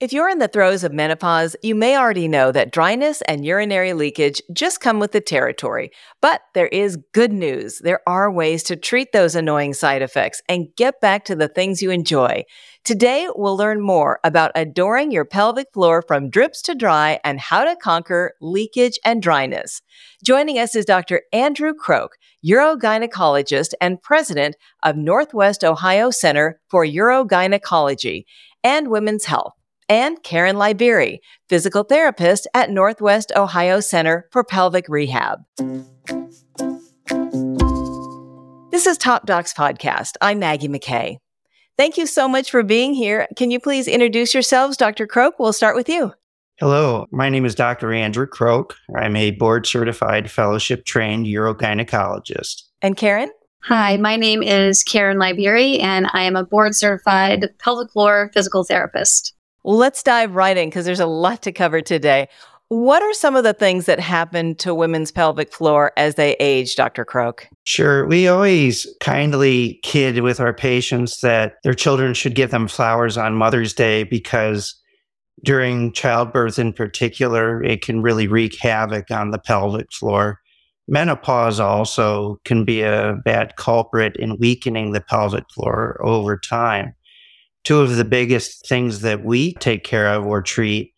If you're in the throes of menopause, you may already know that dryness and urinary leakage just come with the territory. But there is good news. There are ways to treat those annoying side effects and get back to the things you enjoy. Today, we'll learn more about adoring your pelvic floor from drips to dry and how to conquer leakage and dryness. Joining us is Dr. Andrew Croak, urogynecologist and president of Northwest Ohio Center for Urogynecology and Women's Health and Karen Liberi, physical therapist at Northwest Ohio Center for Pelvic Rehab. This is Top Docs Podcast. I'm Maggie McKay. Thank you so much for being here. Can you please introduce yourselves, Dr. Croak? We'll start with you. Hello, my name is Dr. Andrew Croak. I'm a board certified fellowship trained urogynecologist. And Karen? Hi, my name is Karen Liberi, and I am a board certified pelvic floor physical therapist. Well, let's dive right in because there's a lot to cover today. What are some of the things that happen to women's pelvic floor as they age, Dr. Croak? Sure. We always kindly kid with our patients that their children should give them flowers on Mother's Day because during childbirth in particular, it can really wreak havoc on the pelvic floor. Menopause also can be a bad culprit in weakening the pelvic floor over time. Two of the biggest things that we take care of or treat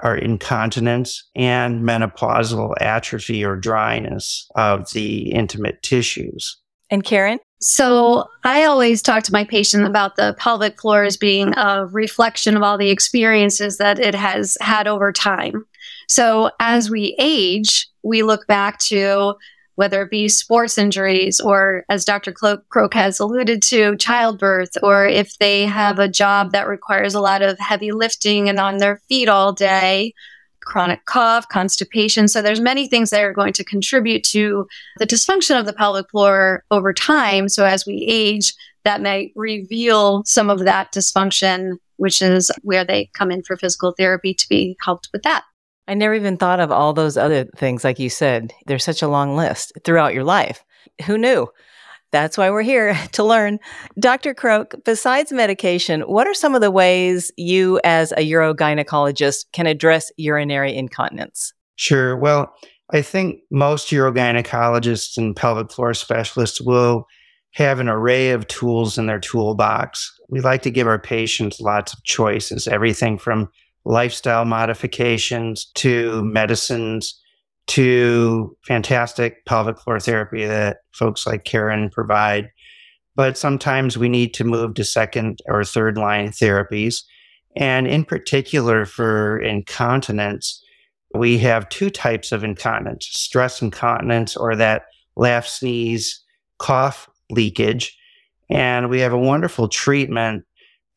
are incontinence and menopausal atrophy or dryness of the intimate tissues. And Karen? So I always talk to my patient about the pelvic floor as being a reflection of all the experiences that it has had over time. So as we age, we look back to whether it be sports injuries or, as Dr. Croak has alluded to, childbirth, or if they have a job that requires a lot of heavy lifting and on their feet all day, chronic cough, constipation. So there's many things that are going to contribute to the dysfunction of the pelvic floor over time. So as we age, that may reveal some of that dysfunction, which is where they come in for physical therapy to be helped with that. I never even thought of all those other things. Like you said, there's such a long list throughout your life. Who knew? That's why we're here to learn. Dr. Croak, besides medication, what are some of the ways you, as a urogynecologist, can address urinary incontinence? Sure. Well, I think most urogynecologists and pelvic floor specialists will have an array of tools in their toolbox. We like to give our patients lots of choices, everything from lifestyle modifications to medicines to fantastic pelvic floor therapy that folks like Karen provide. But sometimes we need to move to second or third line therapies. And in particular, for incontinence, we have two types of incontinence stress incontinence, or that laugh, sneeze, cough leakage. And we have a wonderful treatment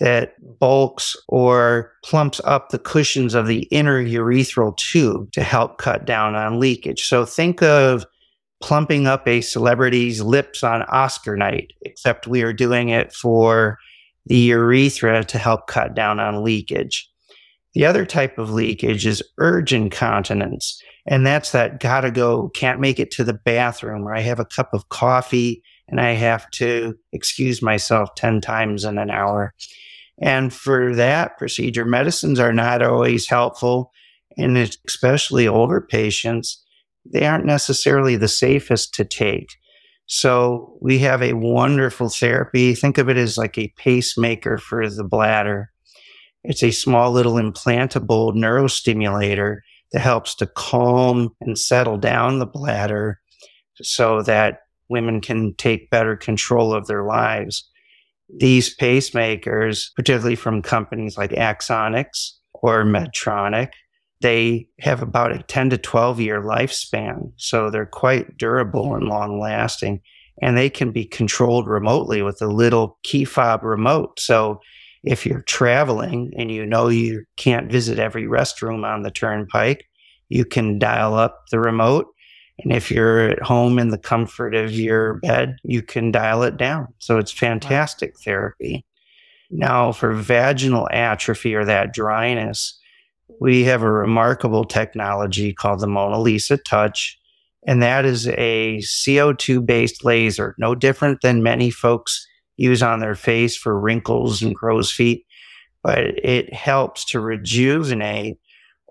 that bulks or plumps up the cushions of the inner urethral tube to help cut down on leakage. So think of plumping up a celebrity's lips on Oscar night, except we are doing it for the urethra to help cut down on leakage. The other type of leakage is urge incontinence, and that's that gotta go, can't make it to the bathroom, or I have a cup of coffee and I have to excuse myself 10 times in an hour. And for that procedure, medicines are not always helpful. And especially older patients, they aren't necessarily the safest to take. So we have a wonderful therapy. Think of it as like a pacemaker for the bladder. It's a small little implantable neurostimulator that helps to calm and settle down the bladder so that women can take better control of their lives these pacemakers, particularly from companies like Axonics or Medtronic, they have about a 10 to 12 year lifespan. So they're quite durable and long lasting. And they can be controlled remotely with a little key fob remote. So if you're traveling and you know you can't visit every restroom on the turnpike, you can dial up the remote and if you're at home in the comfort of your bed, you can dial it down. So it's fantastic therapy. Now, for vaginal atrophy or that dryness, we have a remarkable technology called the Mona Lisa Touch. And that is a CO2 based laser, no different than many folks use on their face for wrinkles and crow's feet. but it helps to rejuvenate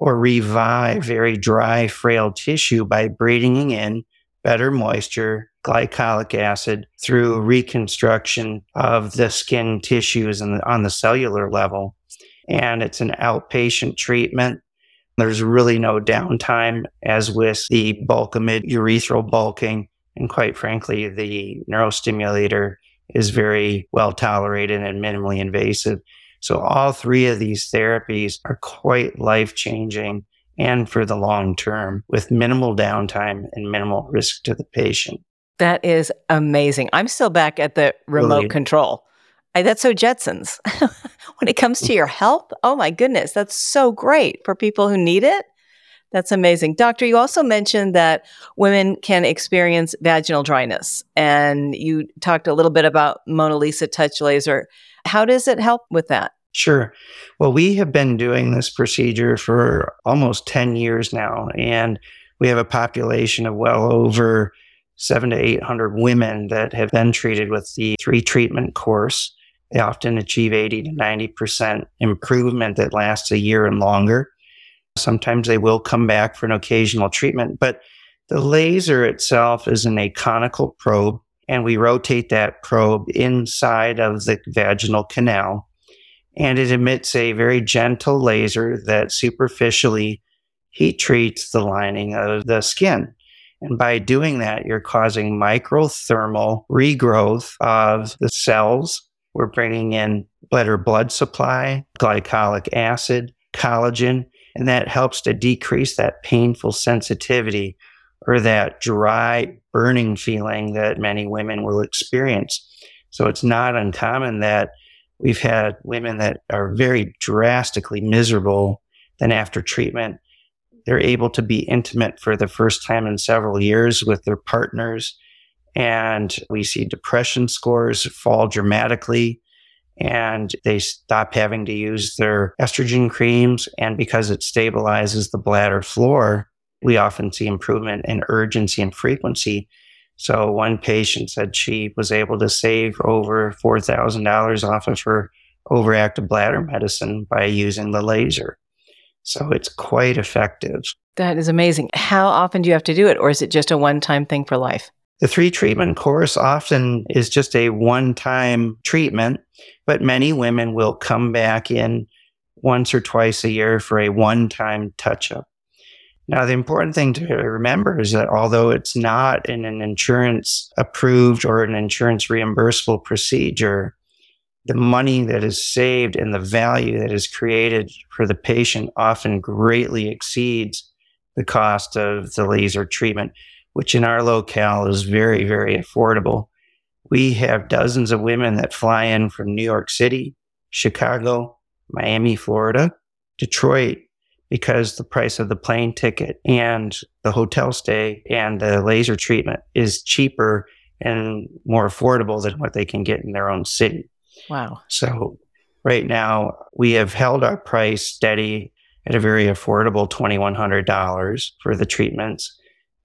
or revive very dry, frail tissue by bringing in better moisture, glycolic acid through reconstruction of the skin tissues and on the cellular level. And it's an outpatient treatment. There's really no downtime, as with the bulk Bulkamid urethral bulking. And quite frankly, the neurostimulator is very well tolerated and minimally invasive. So all three of these therapies are quite life changing and for the long term with minimal downtime and minimal risk to the patient. That is amazing. I'm still back at the remote really? control. I, that's so Jetsons. when it comes to your health, oh my goodness, that's so great for people who need it. That's amazing. Doctor, you also mentioned that women can experience vaginal dryness, and you talked a little bit about Mona Lisa touch laser. How does it help with that? Sure. Well, we have been doing this procedure for almost 10 years now, and we have a population of well over seven to 800 women that have been treated with the three treatment course. They often achieve 80 to 90% improvement that lasts a year and longer. Sometimes they will come back for an occasional treatment, but the laser itself is an aconical probe and we rotate that probe inside of the vaginal canal. And it emits a very gentle laser that superficially heat treats the lining of the skin. And by doing that, you're causing microthermal regrowth of the cells. We're bringing in better blood supply, glycolic acid, collagen, and that helps to decrease that painful sensitivity or that dry, burning feeling that many women will experience. So it's not uncommon that we've had women that are very drastically miserable. Then after treatment, they're able to be intimate for the first time in several years with their partners. And we see depression scores fall dramatically and they stop having to use their estrogen creams. And because it stabilizes the bladder floor, we often see improvement in urgency and frequency. So one patient said she was able to save over $4,000 off of her overactive bladder medicine by using the laser. So it's quite effective. That is amazing. How often do you have to do it, or is it just a one time thing for life? The three treatment course often is just a one time treatment, but many women will come back in once or twice a year for a one time touch up. Now, the important thing to remember is that although it's not in an insurance approved or an insurance reimbursable procedure, the money that is saved and the value that is created for the patient often greatly exceeds the cost of the laser treatment, which in our locale is very, very affordable. We have dozens of women that fly in from New York City, Chicago, Miami, Florida, Detroit, because the price of the plane ticket and the hotel stay and the laser treatment is cheaper and more affordable than what they can get in their own city. Wow. So right now we have held our price steady at a very affordable $2,100 for the treatments.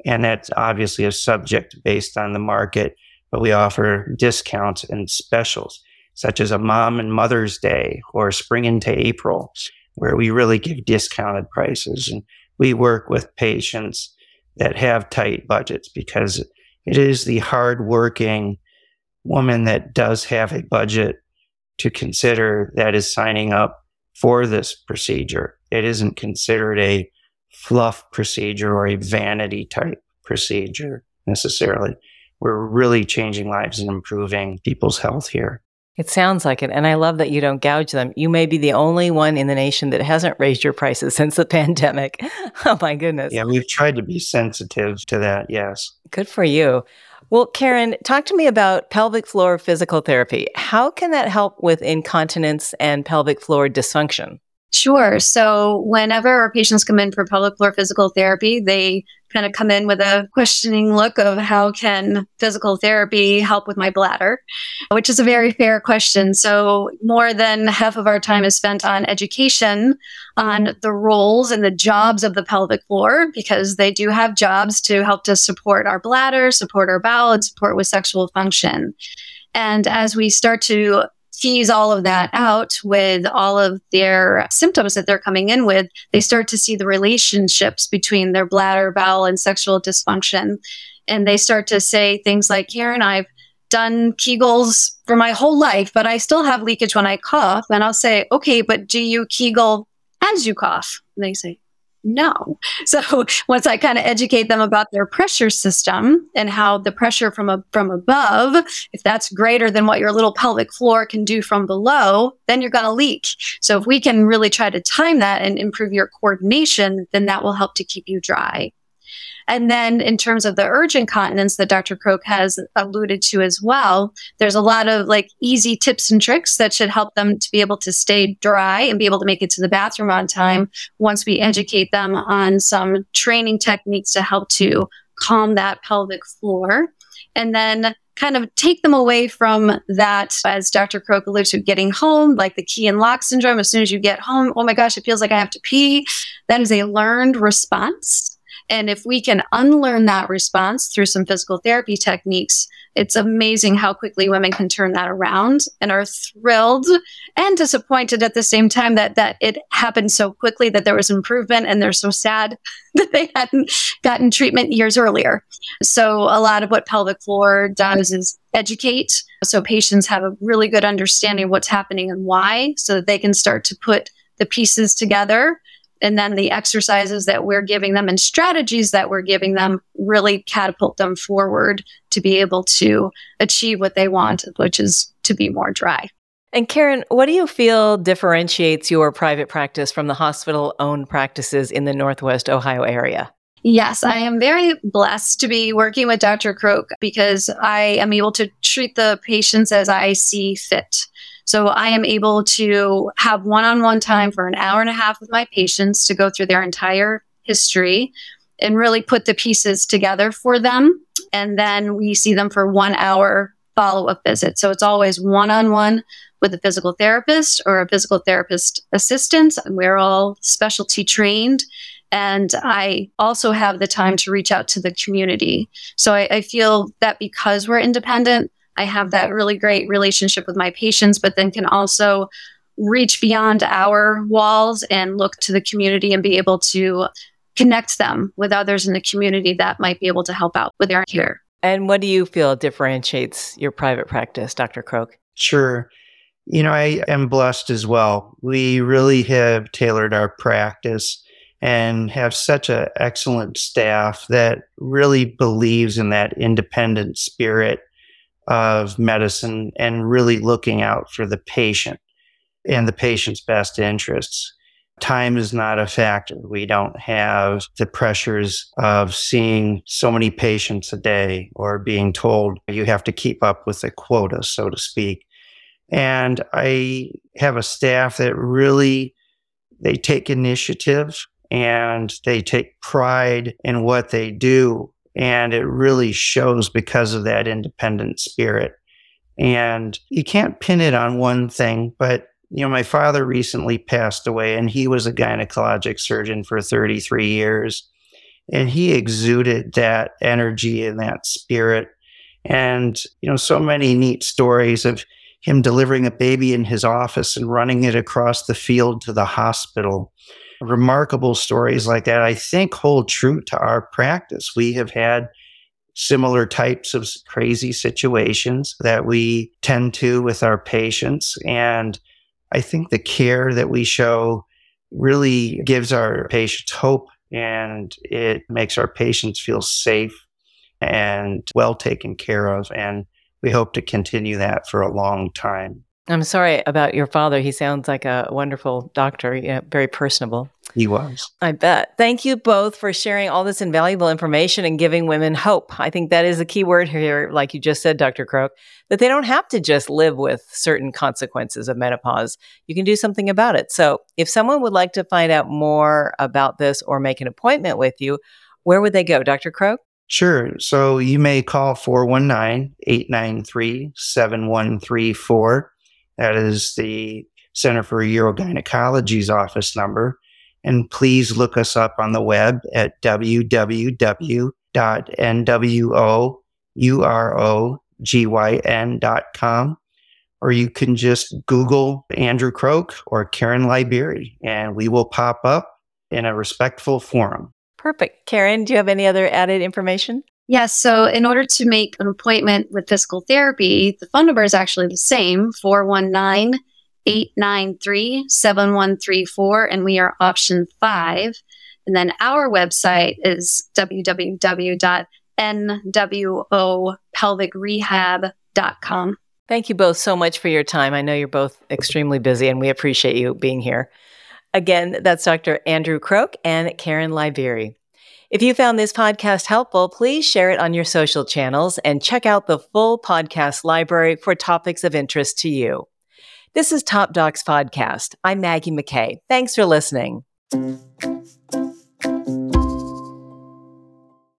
And that's obviously a subject based on the market, but we offer discounts and specials such as a mom and mother's day or spring into April where we really give discounted prices. And we work with patients that have tight budgets because it is the hardworking woman that does have a budget to consider that is signing up for this procedure. It isn't considered a fluff procedure or a vanity type procedure necessarily. We're really changing lives and improving people's health here. It sounds like it. And I love that you don't gouge them. You may be the only one in the nation that hasn't raised your prices since the pandemic. oh, my goodness. Yeah, we've tried to be sensitive to that. Yes. Good for you. Well, Karen, talk to me about pelvic floor physical therapy. How can that help with incontinence and pelvic floor dysfunction? Sure. So, whenever our patients come in for pelvic floor physical therapy, they kind of come in with a questioning look of how can physical therapy help with my bladder, which is a very fair question. So, more than half of our time is spent on education on the roles and the jobs of the pelvic floor because they do have jobs to help to support our bladder, support our bowel, and support with sexual function. And as we start to tease all of that out with all of their symptoms that they're coming in with, they start to see the relationships between their bladder, bowel, and sexual dysfunction. And they start to say things like, Karen, I've done Kegels for my whole life, but I still have leakage when I cough. And I'll say, okay, but do you Kegel as you cough? And they say, no. So once I kind of educate them about their pressure system and how the pressure from a, from above, if that's greater than what your little pelvic floor can do from below, then you're going to leak. So if we can really try to time that and improve your coordination, then that will help to keep you dry. And then in terms of the urge incontinence that Dr. Croak has alluded to as well, there's a lot of like easy tips and tricks that should help them to be able to stay dry and be able to make it to the bathroom on time once we educate them on some training techniques to help to calm that pelvic floor. And then kind of take them away from that, as Dr. Croak alluded to, getting home, like the key and lock syndrome. As soon as you get home, oh my gosh, it feels like I have to pee. That is a learned response. And if we can unlearn that response through some physical therapy techniques, it's amazing how quickly women can turn that around and are thrilled and disappointed at the same time that that it happened so quickly that there was improvement and they're so sad that they hadn't gotten treatment years earlier. So a lot of what pelvic floor does is educate so patients have a really good understanding of what's happening and why so that they can start to put the pieces together and then the exercises that we're giving them and strategies that we're giving them really catapult them forward to be able to achieve what they want, which is to be more dry. And Karen, what do you feel differentiates your private practice from the hospital owned practices in the Northwest Ohio area? Yes, I am very blessed to be working with Dr. Croak because I am able to treat the patients as I see fit. So I am able to have one on one time for an hour and a half with my patients to go through their entire history and really put the pieces together for them. And then we see them for one hour follow up visit. So it's always one on one with a physical therapist or a physical therapist assistant. We're all specialty trained. And I also have the time to reach out to the community. So I, I feel that because we're independent, I have that really great relationship with my patients, but then can also reach beyond our walls and look to the community and be able to connect them with others in the community that might be able to help out with their care. And what do you feel differentiates your private practice, Dr. Croak? Sure. You know, I am blessed as well. We really have tailored our practice and have such an excellent staff that really believes in that independent spirit of medicine and really looking out for the patient and the patient's best interests. Time is not a factor. We don't have the pressures of seeing so many patients a day or being told you have to keep up with the quota, so to speak. And I have a staff that really they take initiative and they take pride in what they do and it really shows because of that independent spirit. And you can't pin it on one thing, but you know, my father recently passed away and he was a gynecologic surgeon for 33 years. And he exuded that energy and that spirit. And, you know, so many neat stories of him delivering a baby in his office and running it across the field to the hospital remarkable stories like that, I think hold true to our practice. We have had similar types of crazy situations that we tend to with our patients. And I think the care that we show really gives our patients hope and it makes our patients feel safe and well taken care of. And we hope to continue that for a long time. I'm sorry about your father. He sounds like a wonderful doctor, yeah, very personable. He was. I bet. Thank you both for sharing all this invaluable information and giving women hope. I think that is a key word here, like you just said, Dr. Croak, that they don't have to just live with certain consequences of menopause. You can do something about it. So, if someone would like to find out more about this or make an appointment with you, where would they go, Dr. Croak? Sure. So you may call 419 893 7134 that is the Center for Urogynecology's office number. And please look us up on the web at www.nwogyrogyn.com. or you can just Google Andrew Croak or Karen Liberi, and we will pop up in a respectful forum. Perfect. Karen, do you have any other added information? Yes. So, in order to make an appointment with physical therapy, the phone number is actually the same 419 893 7134, and we are option five. And then our website is www.nwopelvicrehab.com. Thank you both so much for your time. I know you're both extremely busy, and we appreciate you being here. Again, that's Dr. Andrew Croak and Karen Liberi. If you found this podcast helpful, please share it on your social channels and check out the full podcast library for topics of interest to you. This is Top Docs Podcast. I'm Maggie McKay. Thanks for listening.